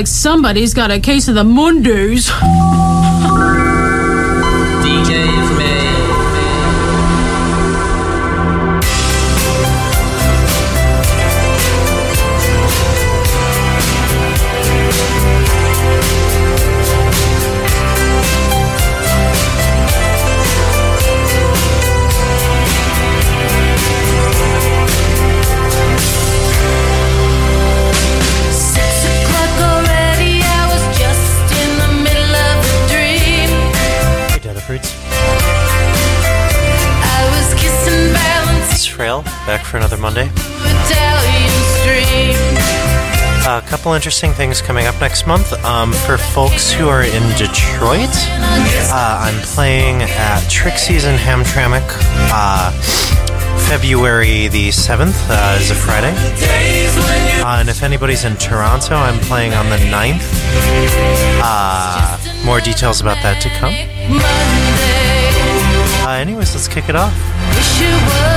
like somebody's got a case of the Mondays. For another Monday. A couple interesting things coming up next month. Um, for folks who are in Detroit, uh, I'm playing at Trixie's in Hamtramck. Uh, February the 7th uh, is a Friday. Uh, and if anybody's in Toronto, I'm playing on the 9th. Uh, more details about that to come. Uh, anyways, let's kick it off.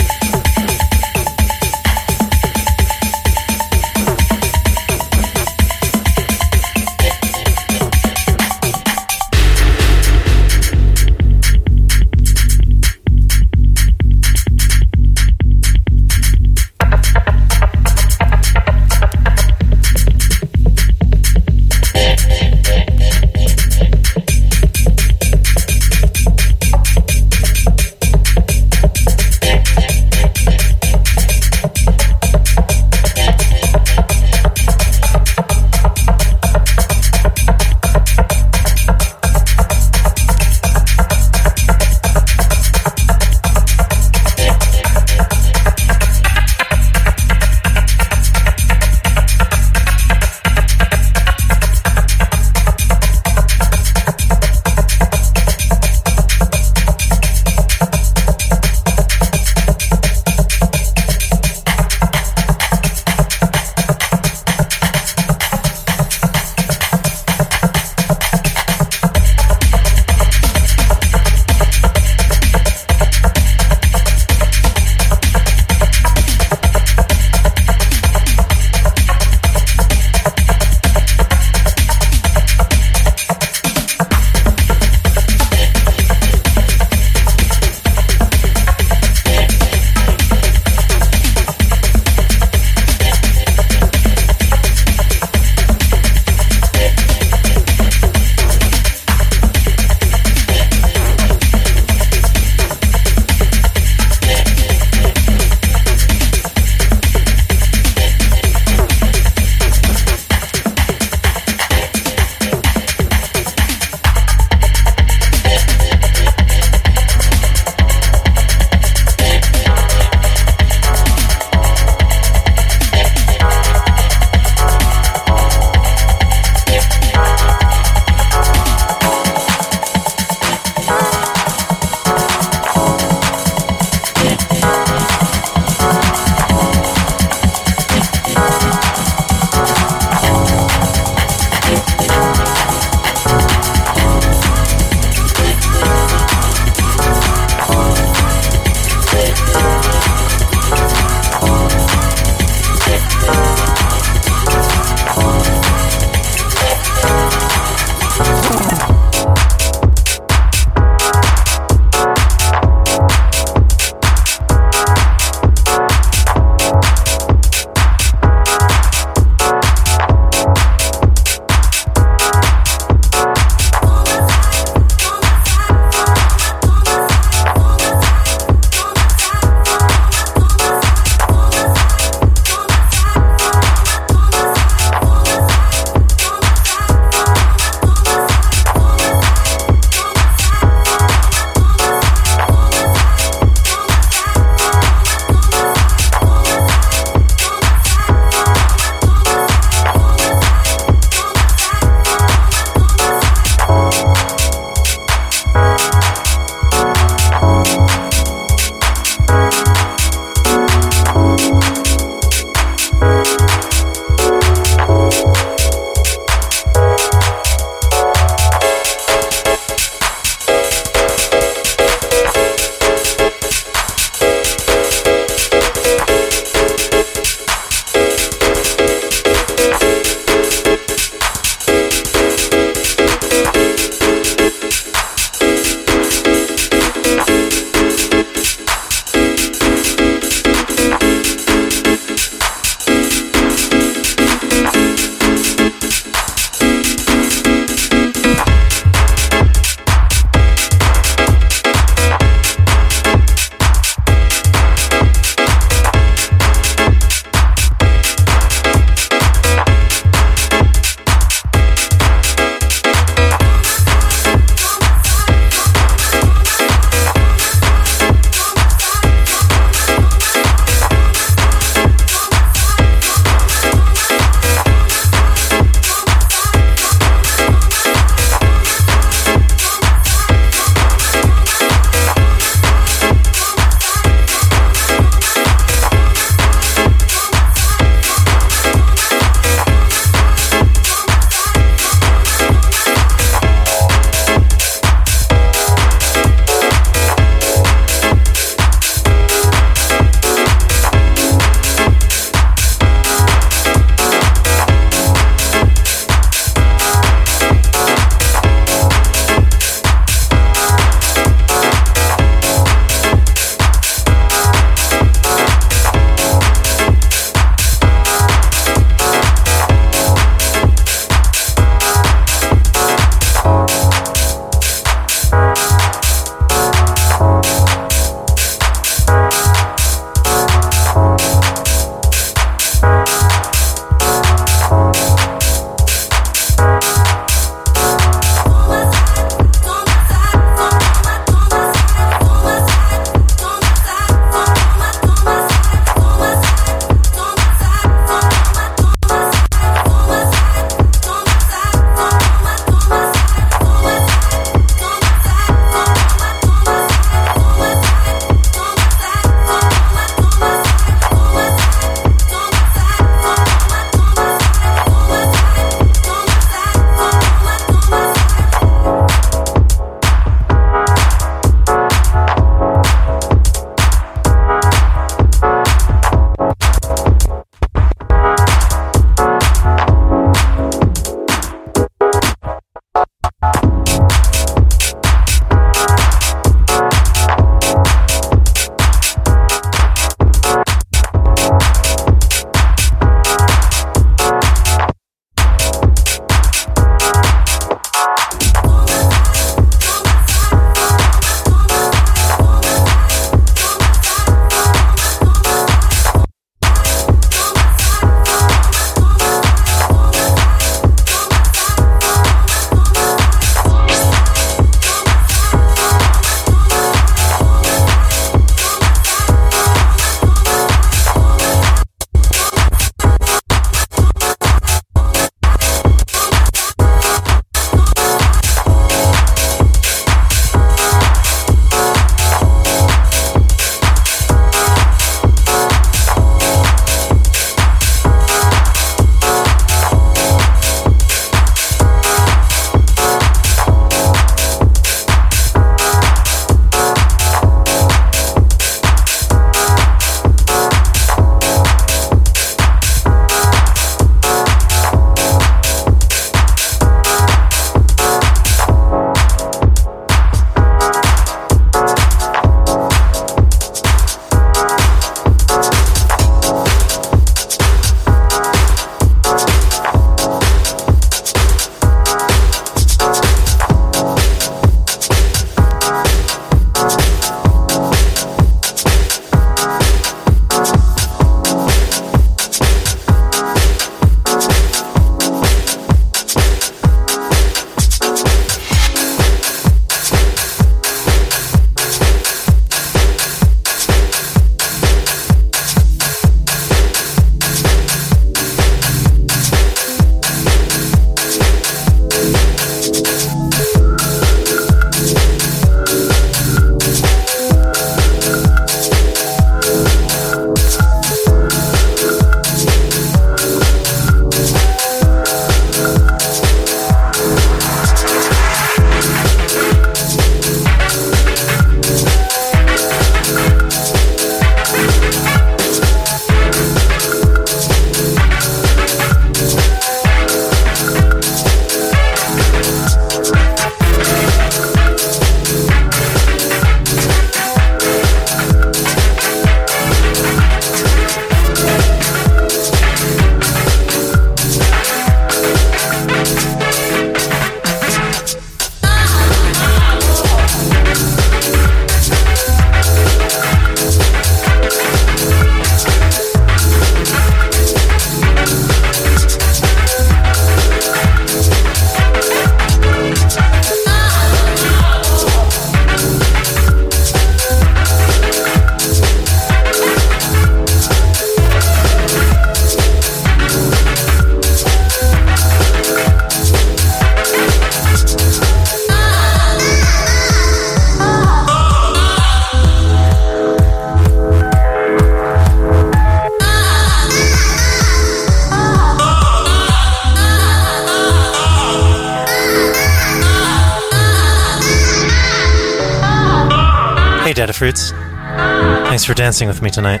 Dancing with me tonight.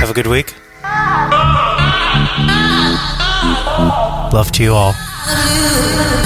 Have a good week. Love to you all.